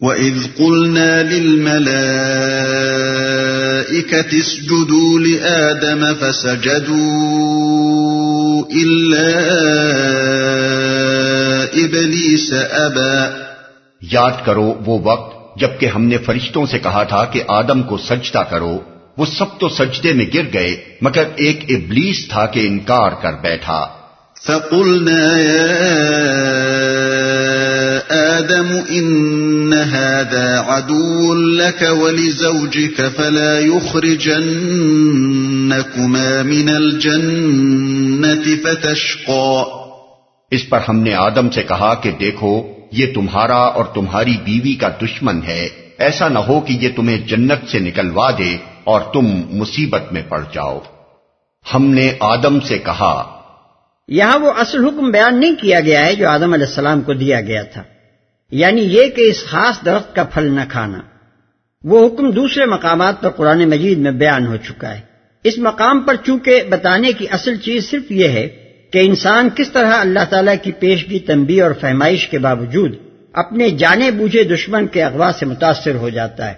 وَإِذْ قُلْنَا لِلْمَلَائِكَةِ اسْجُدُوا لِآدَمَ فَسَجَدُوا إِلَّا إِبْلِيسَ أَبَى یاد کرو وہ وقت جبکہ ہم نے فرشتوں سے کہا تھا کہ آدم کو سجدہ کرو۔ وہ سب تو سجدے میں گر گئے مگر ایک ابلیس تھا کہ انکار کر بیٹھا۔ فَقُلْنَا يَا آدم إن هذا عدو لك ولزوجك فلا يخرجنكما من الجنة فتشقى. اس پر ہم نے آدم سے کہا کہ دیکھو یہ تمہارا اور تمہاری بیوی کا دشمن ہے۔ ایسا نہ ہو کہ یہ تمہیں جنت سے نکلوا دے اور تم مصیبت میں پڑ جاؤ۔ ہم نے آدم سے کہا یہاں وہ اصل حکم بیان نہیں کیا گیا ہے جو آدم علیہ السلام کو دیا گیا تھا۔ یعنی یہ کہ اس خاص درخت کا پھل نہ کھانا۔ وہ حکم دوسرے مقامات پر قرآن مجید میں بیان ہو چکا ہے۔ اس مقام پر چونکہ بتانے کی اصل چیز صرف یہ ہے کہ انسان کس طرح اللہ تعالیٰ کی پیشگی، تنبیہ اور فہمائش کے باوجود اپنے جانے بوجھے دشمن کے اغوا سے متاثر ہو جاتا ہے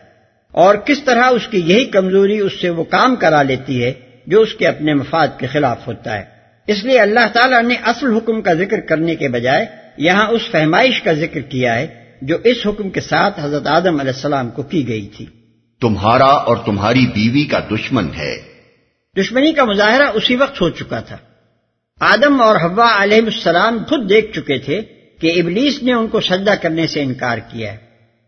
اور کس طرح اس کی یہی کمزوری اس سے وہ کام کرا لیتی ہے جو اس کے اپنے مفاد کے خلاف ہوتا ہے۔ اس لیے اللہ تعالیٰ نے اصل حکم کا ذکر کرنے کے بجائے یہاں اس فہمائش کا ذکر کیا ہے جو اس حکم کے ساتھ حضرت آدم علیہ السلام کو کی گئی تھی۔ تمہارا اور تمہاری بیوی کا دشمن ہے۔ دشمنی کا مظاہرہ اسی وقت ہو چکا تھا۔ آدم اور حوا علیہ السلام خود دیکھ چکے تھے کہ ابلیس نے ان کو سجدہ کرنے سے انکار کیا ہے۔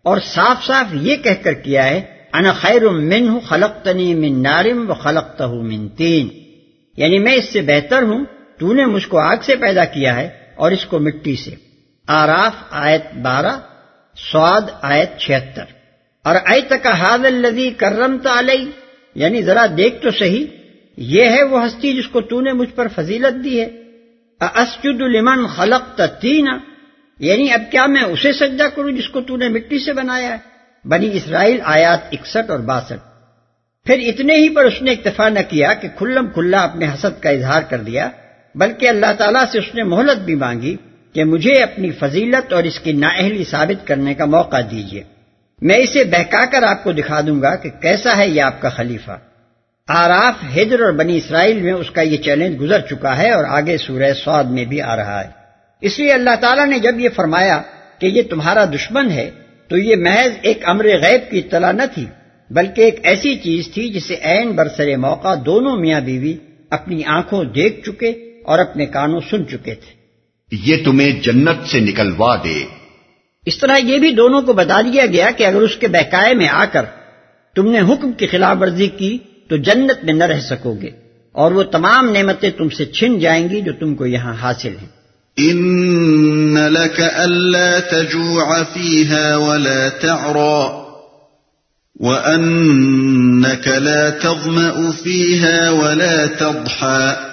اور صاف صاف یہ کہہ کر کیا ہے انا خیر من ہوں خلق تنی من نارم و خلق من تین۔ یعنی میں اس سے بہتر ہوں تو نے مجھ کو آگ سے پیدا کیا ہے اور اس کو مٹی سے۔ آراف آیت بارہ، سواد آیت چھہتر۔ اور اے تک حاد الدی کرم علیہ یعنی ذرا دیکھ تو صحیح، یہ ہے وہ ہستی جس کو تو نے مجھ پر فضیلت دی ہے۔ اسجد لمن خلق تینا یعنی اب کیا میں اسے سجدہ کروں جس کو تو نے مٹی سے بنایا ہے؟ بنی اسرائیل آیات اکسٹھ اور باسٹھ۔ پھر اتنے ہی پر اس نے اکتفا نہ کیا کہ کھلم کھلا اپنے حسد کا اظہار کر دیا۔ بلکہ اللہ تعالیٰ سے اس نے مہلت بھی مانگی کہ مجھے اپنی فضیلت اور اس کی نااہلی ثابت کرنے کا موقع دیجیے میں اسے بہکا کر آپ کو دکھا دوں گا کہ کیسا ہے یہ آپ کا خلیفہ۔ آراف حیدر اور بنی اسرائیل میں اس کا یہ چیلنج گزر چکا ہے اور آگے سورہ سعود میں بھی آ رہا ہے۔ اس لیے اللہ تعالیٰ نے جب یہ فرمایا کہ یہ تمہارا دشمن ہے، تو یہ محض ایک امر غیب کی اطلاع نہ تھی، بلکہ ایک ایسی چیز تھی جسے عین برسر موقع دونوں میاں بیوی اپنی آنکھوں دیکھ چکے اور اپنے کانوں سن چکے تھے۔ یہ تمہیں جنت سے نکلوا دے۔ اس طرح یہ بھی دونوں کو بتا دیا گیا کہ اگر اس کے بہکائے میں آ کر تم نے حکم کی خلاف ورزی کی تو جنت میں نہ رہ سکو گے اور وہ تمام نعمتیں تم سے چھن جائیں گی جو تم کو یہاں حاصل ہیں۔ ان لك الا تجوع فيها ولا تعرى وَأَنَّكَ لَا تَظْمَأُ فِيهَا وَلَا تَضْحَى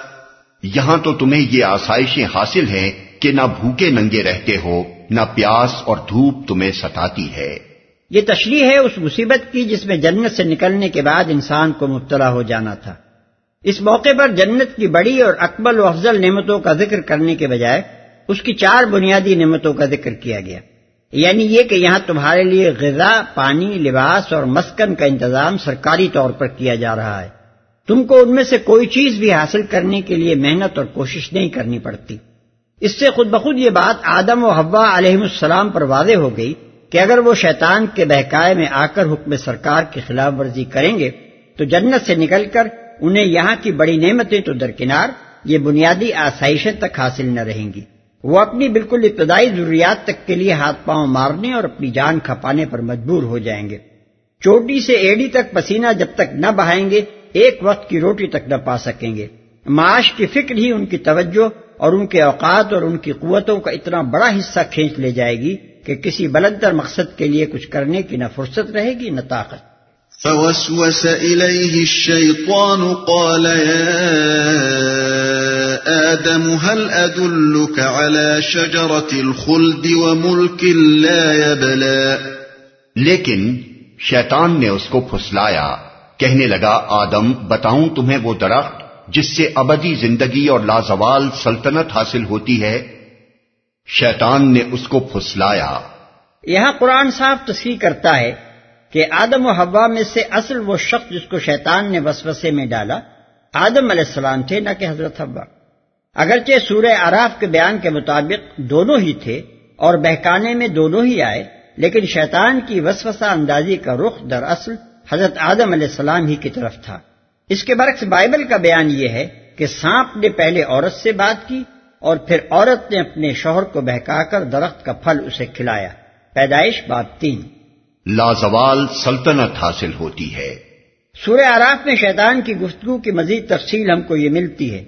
یہاں تو تمہیں یہ آسائشیں حاصل ہیں کہ نہ بھوکے ننگے رہتے ہو، نہ پیاس اور دھوپ تمہیں ستاتی ہے۔ یہ تشریح ہے اس مصیبت کی جس میں جنت سے نکلنے کے بعد انسان کو مبتلا ہو جانا تھا۔ اس موقع پر جنت کی بڑی اور اکبل و افضل نعمتوں کا ذکر کرنے کے بجائے اس کی چار بنیادی نعمتوں کا ذکر کیا گیا۔ یعنی یہ کہ یہاں تمہارے لیے غذا، پانی، لباس اور مسکن کا انتظام سرکاری طور پر کیا جا رہا ہے۔ تم کو ان میں سے کوئی چیز بھی حاصل کرنے کے لیے محنت اور کوشش نہیں کرنی پڑتی۔ اس سے خود بخود یہ بات آدم و حوا علیہ السلام پر واضح ہو گئی کہ اگر وہ شیطان کے بہکائے میں آ کر حکم سرکار کی خلاف ورزی کریں گے، تو جنت سے نکل کر انہیں یہاں کی بڑی نعمتیں تو درکنار، یہ بنیادی آسائشیں تک حاصل نہ رہیں گی۔ وہ اپنی بالکل ابتدائی ضروریات تک کے لیے ہاتھ پاؤں مارنے اور اپنی جان کھپانے پر مجبور ہو جائیں گے۔ چوٹی سے ایڈی تک پسینہ جب تک نہ بہائیں گے ایک وقت کی روٹی تک نہ پا سکیں گے۔ معاش کی فکر ہی ان کی توجہ اور ان کے اوقات اور ان کی قوتوں کا اتنا بڑا حصہ کھینچ لے جائے گی کہ کسی بلندر مقصد کے لیے کچھ کرنے کی نہ فرصت رہے گی نہ طاقت۔ فوسوس الشيطان قال يا آدم هل أدلك على شجرة الخلد وملك لا يبلى؟ لیکن شیطان نے اس کو پھسلایا۔ کہنے لگا، آدم، بتاؤں تمہیں وہ درخت جس سے ابدی زندگی اور لازوال سلطنت حاصل ہوتی ہے؟ شیطان نے اس کو پھسلایا۔ یہاں قرآن صاف تصریح کرتا ہے کہ آدم و حوا میں سے اصل وہ شخص جس کو شیطان نے وسوسے میں ڈالا، آدم علیہ السلام تھے نہ کہ حضرت حوا۔ اگرچہ سورہ عراف کے بیان کے مطابق دونوں ہی تھے اور بہکانے میں دونوں ہی آئے، لیکن شیطان کی وسوسہ اندازی کا رخ در اصل حضرت آدم علیہ السلام ہی کی طرف تھا۔ اس کے برعکس بائبل کا بیان یہ ہے کہ سانپ نے پہلے عورت سے بات کی اور پھر عورت نے اپنے شوہر کو بہکا کر درخت کا پھل اسے کھلایا۔ پیدائش باب تین۔ لازوال سلطنت حاصل ہوتی ہے۔ سورہ آراف میں شیطان کی گفتگو کی مزید تفصیل ہم کو یہ ملتی ہے۔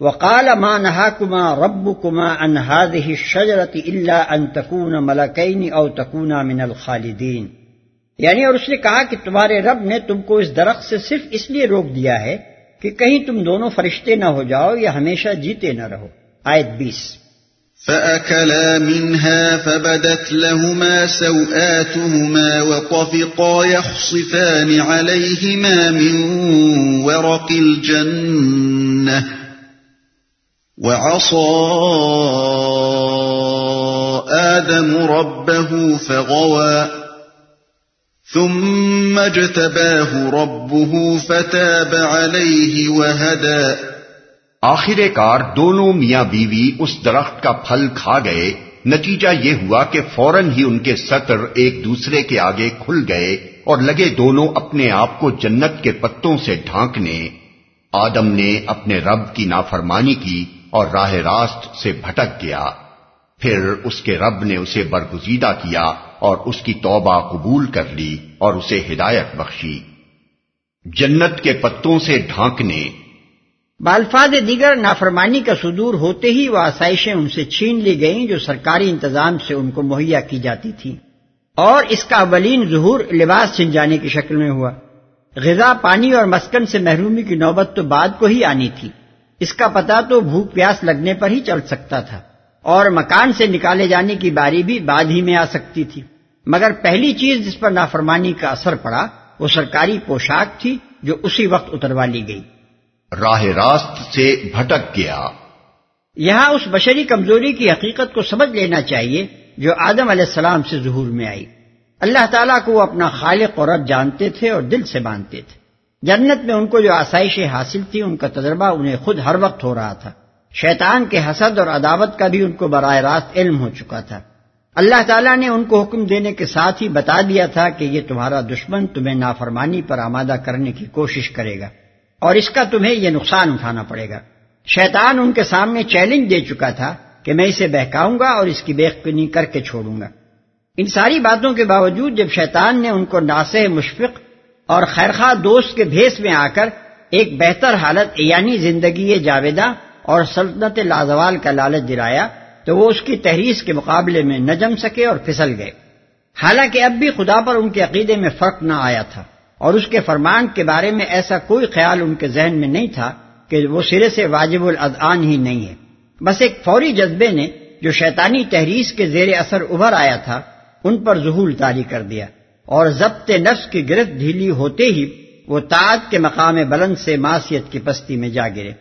وقال ما نهاكما ربكما عن هذه الشجرة الا ان تكون ملكين او تكونا من الخالدين یعنی اور اس نے کہا کہ تمہارے رب نے تم کو اس درخت سے صرف اس لیے روک دیا ہے کہ کہیں تم دونوں فرشتے نہ ہو جاؤ یا ہمیشہ جیتے نہ رہو۔ آیت بیس۔ فأكلا منها فبدت لهما سوآتهما وطفقا يخصفان عليهما من ورق الجنة وعصى آدم ربه فغوى ثم اجتباه ربه فتاب عليه وهدى. آخر کار دونوں میاں بیوی اس درخت کا پھل کھا گئے۔ نتیجہ یہ ہوا کہ فوراً ہی ان کے سطر ایک دوسرے کے آگے کھل گئے اور لگے دونوں اپنے آپ کو جنت کے پتوں سے ڈھانکنے۔ آدم نے اپنے رب کی نافرمانی کی اور راہ راست سے بھٹک گیا۔ پھر اس کے رب نے اسے برگزیدہ کیا۔ اور اس کی توبہ قبول کر لی اور اسے ہدایت بخشی۔ جنت کے پتوں سے ڈھانکنے۔ بالفاظ دیگر نافرمانی کا صدور ہوتے ہی وہ آسائشیں ان سے چھین لی گئیں جو سرکاری انتظام سے ان کو مہیا کی جاتی تھی اور اس کا اولین ظہور لباس چھن جانے کی شکل میں ہوا۔ غذا، پانی اور مسکن سے محرومی کی نوبت تو بعد کو ہی آنی تھی۔ اس کا پتہ تو بھوک پیاس لگنے پر ہی چل سکتا تھا۔ اور مکان سے نکالے جانے کی باری بھی بعد ہی میں آ سکتی تھی۔ مگر پہلی چیز جس پر نافرمانی کا اثر پڑا وہ سرکاری پوشاک تھی جو اسی وقت اتروا لی گئی۔ راہ راست سے بھٹک گیا۔ یہاں اس بشری کمزوری کی حقیقت کو سمجھ لینا چاہیے جو آدم علیہ السلام سے ظہور میں آئی۔ اللہ تعالیٰ کو وہ اپنا خالق اور رب جانتے تھے اور دل سے مانتے تھے۔ جنت میں ان کو جو آسائشیں حاصل تھی ان کا تجربہ انہیں خود ہر وقت ہو رہا تھا۔ شیطان کے حسد اور عداوت کا بھی ان کو براہ راست علم ہو چکا تھا۔ اللہ تعالیٰ نے ان کو حکم دینے کے ساتھ ہی بتا دیا تھا کہ یہ تمہارا دشمن تمہیں نافرمانی پر آمادہ کرنے کی کوشش کرے گا اور اس کا تمہیں یہ نقصان اٹھانا پڑے گا۔ شیطان ان کے سامنے چیلنج دے چکا تھا کہ میں اسے بہکاؤں گا اور اس کی بےخنی کر کے چھوڑوں گا۔ ان ساری باتوں کے باوجود جب شیطان نے ان کو ناسے مشفق اور خیرخواہ دوست کے بھیس میں آ کر ایک بہتر حالت یعنی زندگی جاویدہ اور سلطنت لازوال کا لالچ دلایا تو وہ اس کی تحریر کے مقابلے میں نہ جم سکے اور پھسل گئے۔ حالانکہ اب بھی خدا پر ان کے عقیدے میں فرق نہ آیا تھا اور اس کے فرمان کے بارے میں ایسا کوئی خیال ان کے ذہن میں نہیں تھا کہ وہ سرے سے واجب الادعان ہی نہیں ہے۔ بس ایک فوری جذبے نے جو شیطانی تحریر کے زیر اثر ابھر آیا تھا، ان پر ظہول تاری کر دیا اور ضبط نفس کی گرفت ڈھیلی ہوتے ہی وہ تعت کے مقام بلند سے معاشیت کی پستی میں جا گرے۔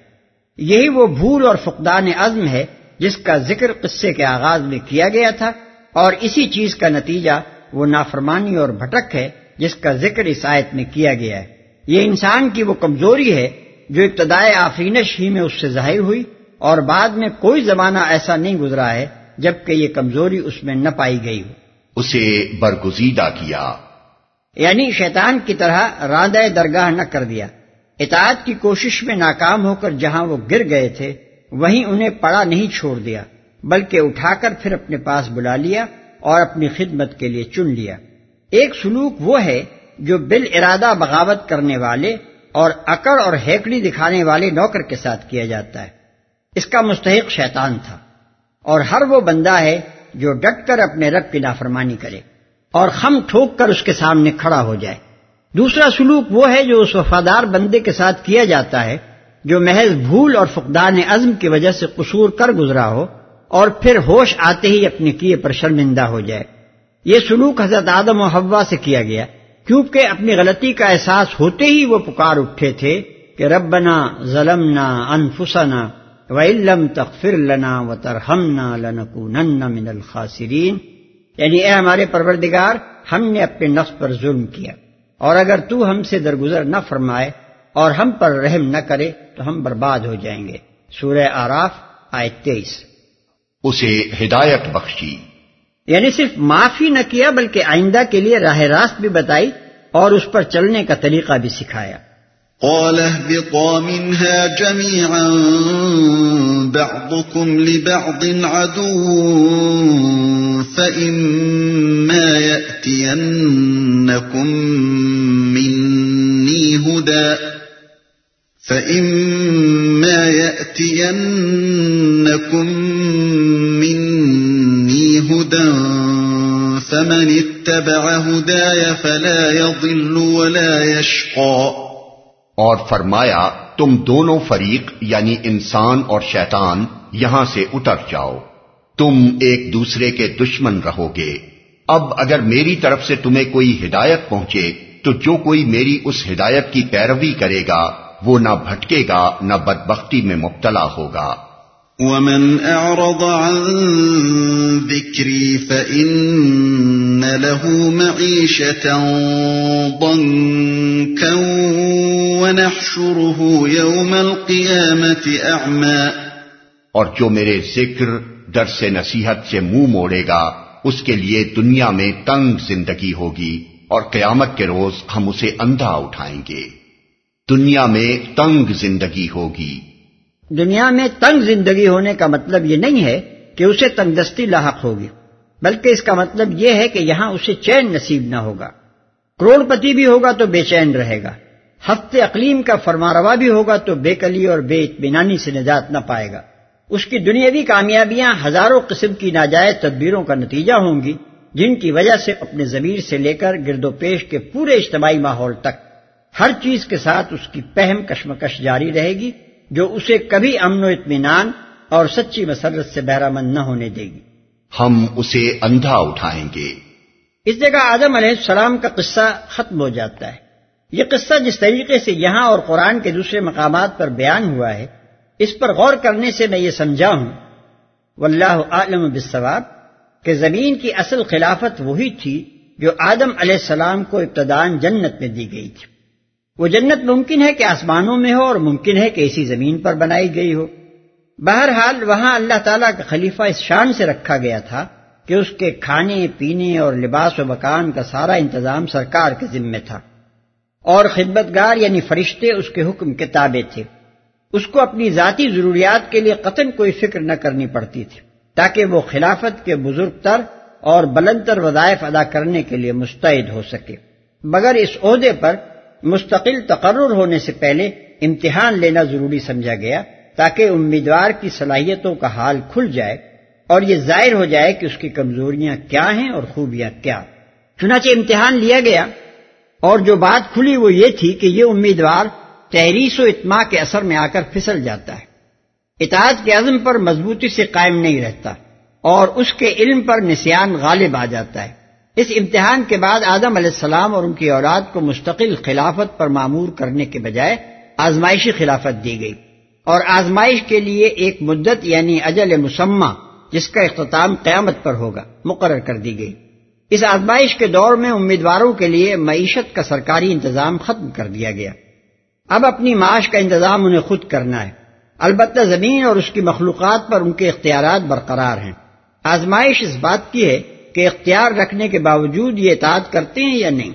یہی وہ بھول اور فقدان عزم ہے جس کا ذکر قصے کے آغاز میں کیا گیا تھا اور اسی چیز کا نتیجہ وہ نافرمانی اور بھٹک ہے جس کا ذکر اس آیت میں کیا گیا ہے۔ یہ انسان کی وہ کمزوری ہے جو ابتدائے آفرینش ہی میں اس سے ظاہر ہوئی اور بعد میں کوئی زمانہ ایسا نہیں گزرا ہے جبکہ یہ کمزوری اس میں نہ پائی گئی ہو۔ اسے برگزیدہ کیا۔ یعنی شیطان کی طرح راندہ درگاہ نہ کر دیا۔ اطاعت کی کوشش میں ناکام ہو کر جہاں وہ گر گئے تھے، وہیں انہیں پڑا نہیں چھوڑ دیا، بلکہ اٹھا کر پھر اپنے پاس بلا لیا اور اپنی خدمت کے لیے چن لیا۔ ایک سلوک وہ ہے جو بال ارادہ بغاوت کرنے والے اور اکڑ اور ہیکڑی دکھانے والے نوکر کے ساتھ کیا جاتا ہے۔ اس کا مستحق شیطان تھا اور ہر وہ بندہ ہے جو ڈٹ کر اپنے رب کی نافرمانی کرے اور خم ٹھوک کر اس کے سامنے کھڑا ہو جائے۔ دوسرا سلوک وہ ہے جو اس وفادار بندے کے ساتھ کیا جاتا ہے، جو محض بھول اور فقدان عزم کی وجہ سے قصور کر گزرا ہو اور پھر ہوش آتے ہی اپنے کیے پر شرمندہ ہو جائے۔ یہ سلوک حضرت آدم و حوا سے کیا گیا۔ کیونکہ اپنی غلطی کا احساس ہوتے ہی وہ پکار اٹھے تھے کہ ربنا ظلمنا انفسنا وَإِلَّمْ تَغْفِرْ لَنَا وَتَرْحَمْنَا لَنَكُونَنَّ مِنَ الْخَاسِرِينَ یعنی اے ہمارے پروردگار، ہم نے اپنے نفس پر ظلم کیا۔ اور اگر تو ہم سے درگزر نہ فرمائے اور ہم پر رحم نہ کرے تو ہم برباد ہو جائیں گے۔ سورہ آراف آئے تیئیس۔ اسے ہدایت بخشی۔ یعنی صرف معافی نہ کیا بلکہ آئندہ کے لیے راہ راست بھی بتائی اور اس پر چلنے کا طریقہ بھی سکھایا۔ قال اهبطا منها جميعا بعضكم لبعض عدو فإما يأتينكم مني هدى فإما يأتينكم مني هدى فمن اتبع هداي فلا يضل ولا يشقى اور فرمایا، تم دونوں فریق یعنی انسان اور شیطان، یہاں سے اتر جاؤ۔ تم ایک دوسرے کے دشمن رہو گے۔ اب اگر میری طرف سے تمہیں کوئی ہدایت پہنچے، تو جو کوئی میری اس ہدایت کی پیروی کرے گا، وہ نہ بھٹکے گا، نہ بدبختی میں مبتلا ہوگا۔ ومن اعرض عن ذكري فإن له معيشة ضنكا ونحشره يوم القيامة أعمى۔ اور جو میرے ذکر درس نصیحت سے منہ مو موڑے گا، اس کے لیے دنیا میں تنگ زندگی ہوگی اور قیامت کے روز ہم اسے اندھا اٹھائیں گے۔ دنیا میں تنگ زندگی ہوگی۔ دنیا میں تنگ زندگی ہونے کا مطلب یہ نہیں ہے کہ اسے تنگ دستی لاحق ہوگی، بلکہ اس کا مطلب یہ ہے کہ یہاں اسے چین نصیب نہ ہوگا۔ کروڑ پتی بھی ہوگا تو بے چین رہے گا۔ ہفتے اقلیم کا فرماروا بھی ہوگا تو بے کلی اور بے اطمینانی سے نجات نہ پائے گا۔ اس کی دنیاوی کامیابیاں ہزاروں قسم کی ناجائز تدبیروں کا نتیجہ ہوں گی، جن کی وجہ سے اپنے ضمیر سے لے کر گرد و پیش کے پورے اجتماعی ماحول تک ہر چیز کے ساتھ اس کی پہم کشمکش جاری رہے گی۔ جو اسے کبھی امن و اطمینان اور سچی مسرت سے بہرامند نہ ہونے دے گی۔ ہم اسے اندھا اٹھائیں گے۔ اس جگہ آدم علیہ السلام کا قصہ ختم ہو جاتا ہے۔ یہ قصہ جس طریقے سے یہاں اور قرآن کے دوسرے مقامات پر بیان ہوا ہے اس پر غور کرنے سے میں یہ سمجھا ہوں۔ واللہ عالم بالثواب کہ زمین کی اصل خلافت وہی تھی جو آدم علیہ السلام کو ابتدان جنت میں دی گئی تھی۔ وہ جنت ممکن ہے کہ آسمانوں میں ہو اور ممکن ہے کہ اسی زمین پر بنائی گئی ہو۔ بہرحال وہاں اللہ تعالیٰ کا خلیفہ اس شان سے رکھا گیا تھا کہ اس کے کھانے، پینے اور لباس و مکان کا سارا انتظام سرکار کے ذمے تھا اور خدمت گار یعنی فرشتے اس کے حکم کتابیں تھے۔ اس کو اپنی ذاتی ضروریات کے لیے قطن کوئی فکر نہ کرنی پڑتی تھی تاکہ وہ خلافت کے بزرگ تر اور بلند تر وظائف ادا کرنے کے لیے مستعد ہو سکے۔ مگر اس عہدے پر مستقل تقرر ہونے سے پہلے امتحان لینا ضروری سمجھا گیا تاکہ امیدوار کی صلاحیتوں کا حال کھل جائے اور یہ ظاہر ہو جائے کہ اس کی کمزوریاں کیا ہیں اور خوبیاں کیا۔ چنانچہ امتحان لیا گیا اور جو بات کھلی وہ یہ تھی کہ یہ امیدوار تحریس و اتما کے اثر میں آ کر پھسل جاتا ہے۔ اطاعت کے عزم پر مضبوطی سے قائم نہیں رہتا اور اس کے علم پر نسیان غالب آ جاتا ہے۔ اس امتحان کے بعد آدم علیہ السلام اور ان کی اولاد کو مستقل خلافت پر معمور کرنے کے بجائے آزمائشی خلافت دی گئی۔ اور آزمائش کے لیے ایک مدت یعنی اجل مسمہ، جس کا اختتام قیامت پر ہوگا، مقرر کر دی گئی۔ اس آزمائش کے دور میں امیدواروں کے لیے معیشت کا سرکاری انتظام ختم کر دیا گیا۔ اب اپنی معاش کا انتظام انہیں خود کرنا ہے۔ البتہ زمین اور اس کی مخلوقات پر ان کے اختیارات برقرار ہیں۔ آزمائش اس بات کی ہے کہ اختیار رکھنے کے باوجود یہ اطاعت کرتے ہیں یا نہیں؟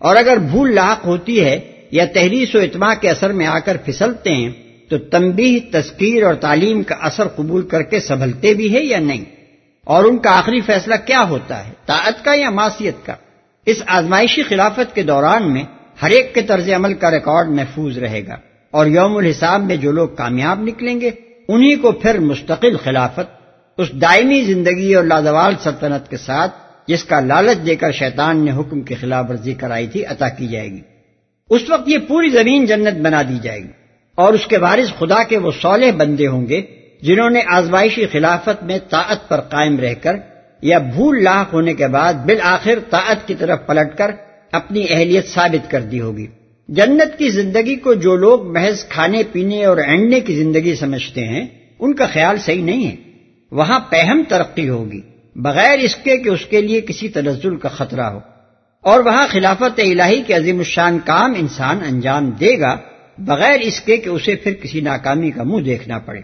اور اگر بھول لاحق ہوتی ہے یا تحریس و اتما کے اثر میں آ کر پھسلتے ہیں، تو تنبیہ، تذکیر اور تعلیم کا اثر قبول کر کے سنبھلتے بھی ہے یا نہیں؟ اور ان کا آخری فیصلہ کیا ہوتا ہے؟ طاعت کا یا معاشیت کا؟ اس آزمائشی خلافت کے دوران میں ہر ایک کے طرز عمل کا ریکارڈ محفوظ رہے گا، اور یوم الحساب میں جو لوگ کامیاب نکلیں گے، انہی کو پھر مستقل خلافت اس دائمی زندگی اور لازوال سلطنت کے ساتھ جس کا لالچ دے کر شیطان نے حکم کی خلاف ورزی کرائی تھی، عطا کی جائے گی۔ اس وقت یہ پوری زمین جنت بنا دی جائے گی اور اس کے وارث خدا کے وہ سولہ بندے ہوں گے جنہوں نے آزمائشی خلافت میں طاعت پر قائم رہ کر یا بھول لاحق ہونے کے بعد بالآخر طاعت کی طرف پلٹ کر اپنی اہلیت ثابت کر دی ہوگی۔ جنت کی زندگی کو جو لوگ محض کھانے پینے اور اینڈنے کی زندگی سمجھتے ہیں، ان کا خیال صحیح نہیں ہے۔ وہاں پہم ترقی ہوگی، بغیر اس کے کہ اس کے لیے کسی تنزل کا خطرہ ہو۔ اور وہاں خلافت الہی کے عظیم الشان کام انسان انجام دے گا، بغیر اس کے کہ اسے پھر کسی ناکامی کا منہ دیکھنا پڑے۔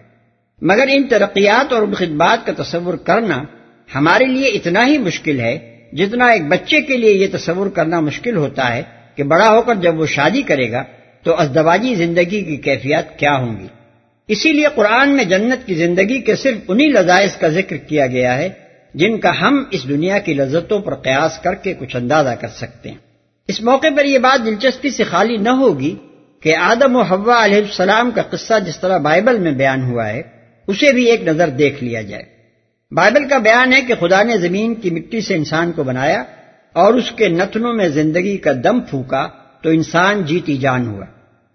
مگر ان ترقیات اور ان خدمات کا تصور کرنا ہمارے لیے اتنا ہی مشکل ہے جتنا ایک بچے کے لیے یہ تصور کرنا مشکل ہوتا ہے کہ بڑا ہو کر جب وہ شادی کرے گا تو ازدواجی زندگی کی کیفیات کیا ہوں گی۔ اسی لیے قرآن میں جنت کی زندگی کے صرف انہی لذائز کا ذکر کیا گیا ہے جن کا ہم اس دنیا کی لذتوں پر قیاس کر کے کچھ اندازہ کر سکتے ہیں۔ اس موقع پر یہ بات دلچسپی سے خالی نہ ہوگی کہ آدم و حوا علیہ السلام کا قصہ جس طرح بائبل میں بیان ہوا ہے، اسے بھی ایک نظر دیکھ لیا جائے۔ بائبل کا بیان ہے کہ خدا نے زمین کی مٹی سے انسان کو بنایا اور اس کے نتنوں میں زندگی کا دم پھونکا تو انسان جیتی جان ہوا۔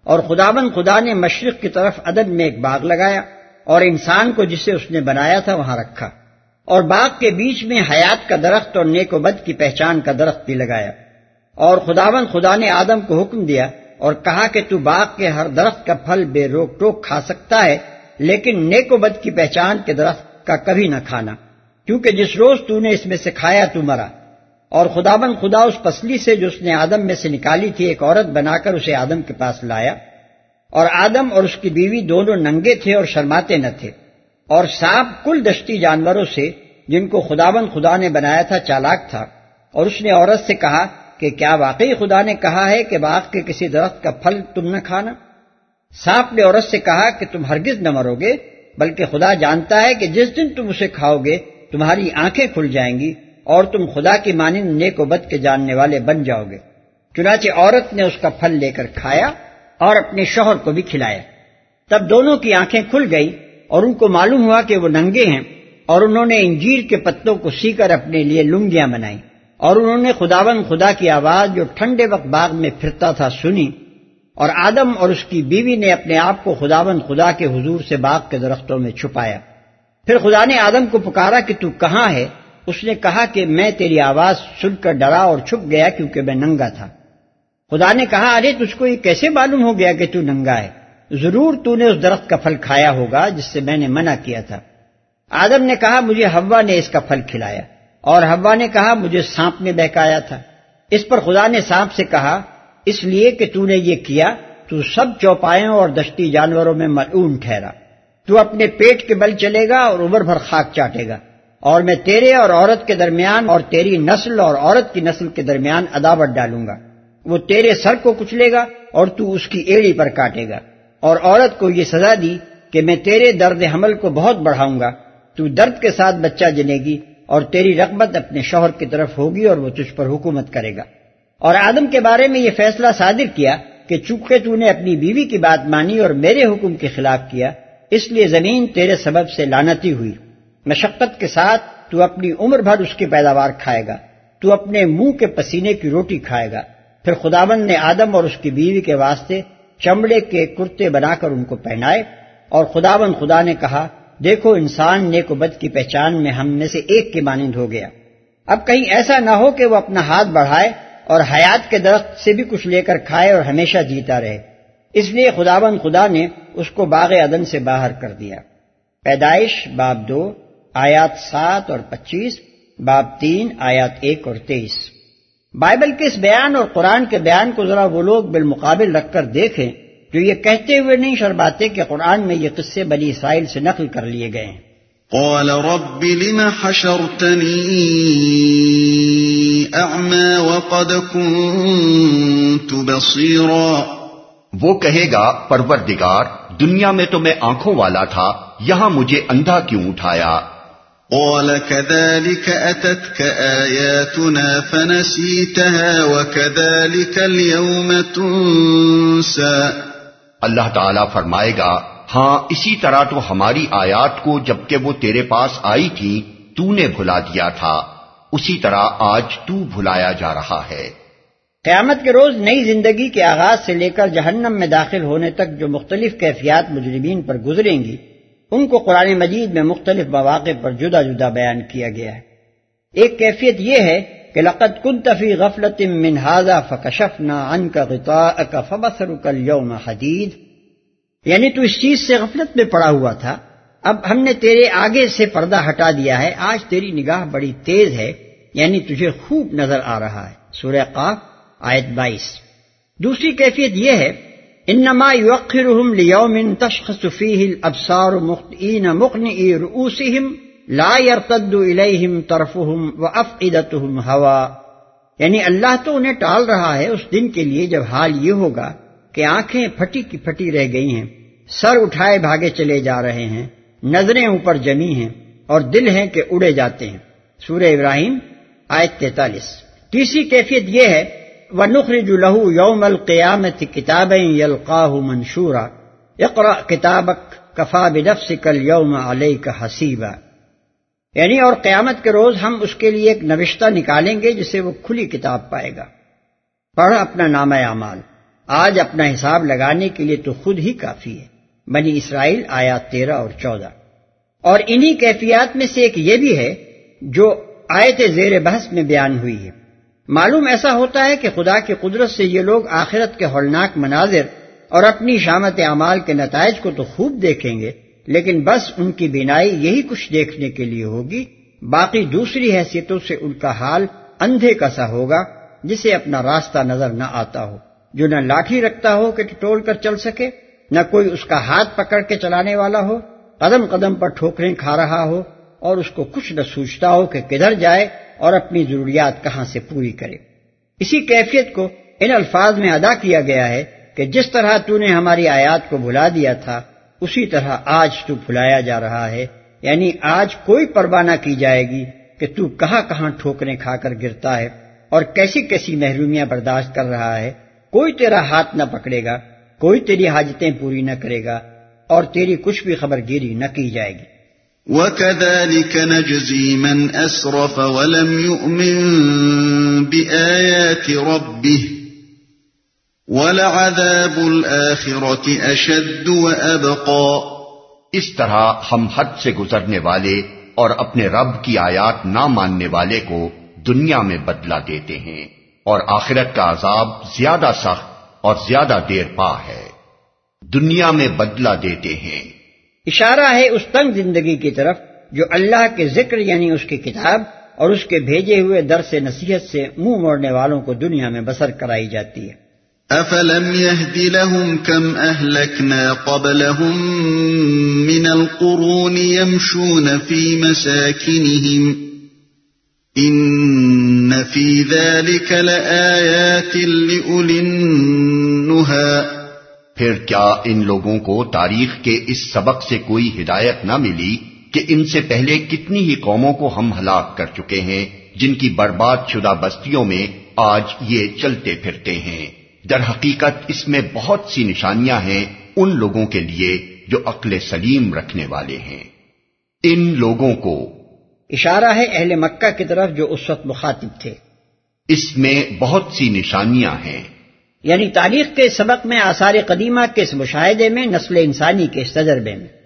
اور خداون خدا نے مشرق کی طرف عدد میں ایک باغ لگایا اور انسان کو جسے اس نے بنایا تھا وہاں رکھا اور باغ کے بیچ میں حیات کا درخت اور نیک و بد کی پہچان کا درخت بھی لگایا اور خداون خدا نے آدم کو حکم دیا اور کہا کہ تو باغ کے ہر درخت کا پھل بے روک ٹوک کھا سکتا ہے، لیکن نیک و بد کی پہچان کے درخت کا کبھی نہ کھانا، کیونکہ جس روز تو نے اس میں سے کھایا تو مرا۔ اور خداون خدا اس پسلی سے جو اس نے آدم میں سے نکالی تھی، ایک عورت بنا کر اسے آدم کے پاس لایا۔ اور آدم اور اس کی بیوی دونوں ننگے تھے اور شرماتے نہ تھے۔ اور سانپ کل دشتی جانوروں سے، جن کو خداون خدا نے بنایا تھا، چالاک تھا۔ اور اس نے عورت سے کہا کہ کیا واقعی خدا نے کہا ہے کہ باغ کے کسی درخت کا پھل تم نہ کھانا؟ سانپ نے عورت سے کہا کہ تم ہرگز نہ مرو گے، بلکہ خدا جانتا ہے کہ جس دن تم اسے کھاؤ گے، تمہاری آنکھیں کھل جائیں گی۔ اور تم خدا کی مانند نیک و بد کے جاننے والے بن جاؤ گے۔ چنانچہ عورت نے اس کا پھل لے کر کھایا اور اپنے شوہر کو بھی کھلایا۔ تب دونوں کی آنکھیں کھل گئی اور ان کو معلوم ہوا کہ وہ ننگے ہیں اور انہوں نے انجیر کے پتوں کو سی کر اپنے لیے لنگیاں بنائی اور انہوں نے خداون خدا کی آواز جو ٹھنڈے وقت باغ میں پھرتا تھا سنی اور آدم اور اس کی بیوی نے اپنے آپ کو خداون خدا کے حضور سے باغ کے درختوں میں چھپایا۔ پھر خدا نے آدم کو پکارا کہ تو کہاں ہے؟ اس نے کہا کہ میں تیری آواز سن کر ڈرا اور چھپ گیا کیونکہ میں ننگا تھا۔ خدا نے کہا، ارے تجھ کو یہ کیسے معلوم ہو گیا کہ تو ننگا ہے؟ ضرور تو نے اس درخت کا پھل کھایا ہوگا جس سے میں نے منع کیا تھا۔ آدم نے کہا، مجھے ہوا نے اس کا پھل کھلایا۔ اور ہوا نے کہا، مجھے سانپ نے بہکایا تھا۔ اس پر خدا نے سانپ سے کہا، اس لیے کہ تو نے یہ کیا، تو سب چوپایوں اور دشتی جانوروں میں ملعون ٹھہرا۔ تو اپنے پیٹ کے بل چلے گا اور عمر بھر خاک چاٹے گا۔ اور میں تیرے اور عورت کے درمیان اور تیری نسل اور عورت کی نسل کے درمیان عداوت ڈالوں گا۔ وہ تیرے سر کو کچلے گا اور تو اس کی ایڑی پر کاٹے گا۔ اور عورت کو یہ سزا دی کہ میں تیرے درد حمل کو بہت بڑھاؤں گا۔ تو درد کے ساتھ بچہ جنے گی اور تیری رغبت اپنے شوہر کی طرف ہوگی اور وہ تجھ پر حکومت کرے گا۔ اور آدم کے بارے میں یہ فیصلہ صادر کیا کہ چونکہ تو نے اپنی بیوی کی بات مانی اور میرے حکم کے خلاف کیا، اس لیے زمین تیرے سبب سے لانتی ہوئی۔ مشقت کے ساتھ تو اپنی عمر بھر اس کی پیداوار کھائے گا، تو اپنے منہ کے پسینے کی روٹی کھائے گا۔ پھر خداون نے آدم اور اس کی بیوی کے واسطے چمڑے کے کرتے بنا کر ان کو پہنائے اور خداون خدا نے کہا، دیکھو انسان نیک و بد کی پہچان میں ہم میں سے ایک کی مانند ہو گیا۔ اب کہیں ایسا نہ ہو کہ وہ اپنا ہاتھ بڑھائے اور حیات کے درخت سے بھی کچھ لے کر کھائے اور ہمیشہ جیتا رہے۔ اس لیے خداون خدا نے اس کو باغ عدن سے باہر کر دیا۔ پیدائش باب دو۔ آیات سات اور پچیس باب تین آیات ایک اور تیئیس۔ بائبل کے اس بیان اور قرآن کے بیان کو ذرا وہ لوگ بالمقابل رکھ کر دیکھیں جو یہ کہتے ہوئے نہیں شرماتے کہ قرآن میں یہ قصے بنی اسرائیل سے نقل کر لیے گئے۔ ہیں قال رب لم حشرتني اعمى وقد كنت بصيرا۔ وہ کہے گا پروردگار دنیا میں تو میں آنکھوں والا تھا یہاں مجھے اندھا کیوں اٹھایا؟ قال كذلك أتتك آياتنا فنسيتها وكذلك اليوم تنسى. اللہ تعالیٰ فرمائے گا ہاں اسی طرح تو ہماری آیات کو جبکہ وہ تیرے پاس آئی تھی تو نے بھلا دیا تھا۔ اسی طرح آج تو بھلایا جا رہا ہے۔ قیامت کے روز نئی زندگی کے آغاز سے لے کر جہنم میں داخل ہونے تک جو مختلف کیفیات مجرمین پر گزریں گی ان کو قرآن مجید میں مختلف مواقع پر جدا جدا بیان کیا گیا ہے۔ ایک کیفیت یہ ہے کہ لقت کن تفی غفلت منہذا فکشف نہ ان کا فبصر کل یوم حدید۔ یعنی تو اس چیز سے غفلت میں پڑا ہوا تھا۔ اب ہم نے تیرے آگے سے پردہ ہٹا دیا ہے۔ آج تیری نگاہ بڑی تیز ہے۔ یعنی تجھے خوب نظر آ رہا ہے۔ سورہ قاف، آیت بائیس۔ دوسری کیفیت یہ ہے انما يؤخرهم ليوم تشخص فيه الابصار مخطئين مقنعي رؤوسهم لا يرتد اليهم طرفهم وافئدتهم هوا یعنی اللہ تو انہیں ٹال رہا ہے اس دن کے لیے جب حال یہ ہوگا کہ آنکھیں پھٹی کی پھٹی رہ گئی ہیں، سر اٹھائے بھاگے چلے جا رہے ہیں، نظریں اوپر جمی ہیں اور دل ہیں کہ اڑے جاتے ہیں۔ سورہ ابراہیم، آیت تینتالیس۔ تیسری کیفیت یہ ہے وہ نخرج لہو یوم القیامت کتابیں یلقاہ منشورا. اقرا کتابک کفا بنفس کل یوم علیہ کا حسیبہ یعنی اور قیامت کے روز ہم اس کے لیے ایک نوشتہ نکالیں گے جسے وہ کھلی کتاب پائے گا۔ پڑھ اپنا نام اعمال۔ آج اپنا حساب لگانے کے لیے تو خود ہی کافی ہے۔ بنی اسرائیل آیا تیرہ اور چودہ۔ اور انہی کیفیات میں سے ایک یہ بھی ہے جو آیت زیر بحث میں بیان ہوئی ہے۔ معلوم ایسا ہوتا ہے کہ خدا کی قدرت سے یہ لوگ آخرت کے ہولناک مناظر اور اپنی شامت اعمال کے نتائج کو تو خوب دیکھیں گے، لیکن بس ان کی بینائی یہی کچھ دیکھنے کے لیے ہوگی۔ باقی دوسری حیثیتوں سے ان کا حال اندھے کا سا ہوگا، جسے اپنا راستہ نظر نہ آتا ہو، جو نہ لاٹھی رکھتا ہو کہ ٹٹول کر چل سکے، نہ کوئی اس کا ہاتھ پکڑ کے چلانے والا ہو، قدم قدم پر ٹھوکریں کھا رہا ہو اور اس کو کچھ نہ سوچتا ہو کہ کدھر جائے اور اپنی ضروریات کہاں سے پوری کرے۔ اسی کیفیت کو ان الفاظ میں ادا کیا گیا ہے کہ جس طرح تو نے ہماری آیات کو بھلا دیا تھا، اسی طرح آج تو بھلایا جا رہا ہے۔ یعنی آج کوئی پرواہ نہ کی جائے گی کہ تو کہاں کہاں ٹھوکریں کھا کر گرتا ہے اور کیسی کیسی محرومیاں برداشت کر رہا ہے۔ کوئی تیرا ہاتھ نہ پکڑے گا، کوئی تیری حاجتیں پوری نہ کرے گا اور تیری کچھ بھی خبر گیری نہ کی جائے گی۔ وَكَذَلِكَ نَجْزِي مَنْ أَسْرَفَ وَلَمْ يُؤْمِن بِآيَاتِ رَبِّهِ وَلَعَذَابُ الْآخِرَةِ أَشَدُّ وَأَبْقَى اس طرح ہم حد سے گزرنے والے اور اپنے رب کی آیات نہ ماننے والے کو دنیا میں بدلہ دیتے ہیں اور آخرت کا عذاب زیادہ سخت اور زیادہ دیر پا ہے۔ دنیا میں بدلہ دیتے ہیں۔ اشارہ ہے اس تنگ زندگی کی طرف جو اللہ کے ذکر یعنی اس کی کتاب اور اس کے بھیجے ہوئے در سے نصیحت سے منہ موڑنے والوں کو دنیا میں بسر کرائی جاتی ہے۔ افلم يهد لهم كم اهلكنا قبلهم من القرون يمشون في مساكنهم ان في ذلك لآيات لأولي النهى پھر کیا ان لوگوں کو تاریخ کے اس سبق سے کوئی ہدایت نہ ملی کہ ان سے پہلے کتنی ہی قوموں کو ہم ہلاک کر چکے ہیں جن کی برباد شدہ بستیوں میں آج یہ چلتے پھرتے ہیں؟ در حقیقت اس میں بہت سی نشانیاں ہیں ان لوگوں کے لیے جو عقل سلیم رکھنے والے ہیں۔ ان لوگوں کو۔ اشارہ ہے اہل مکہ کی طرف جو اس وقت مخاطب تھے۔ اس میں بہت سی نشانیاں ہیں۔ یعنی تاریخ کے سبق میں آثار قدیمہ کے اس مشاہدے میں، نسل انسانی کے اس تجربے میں۔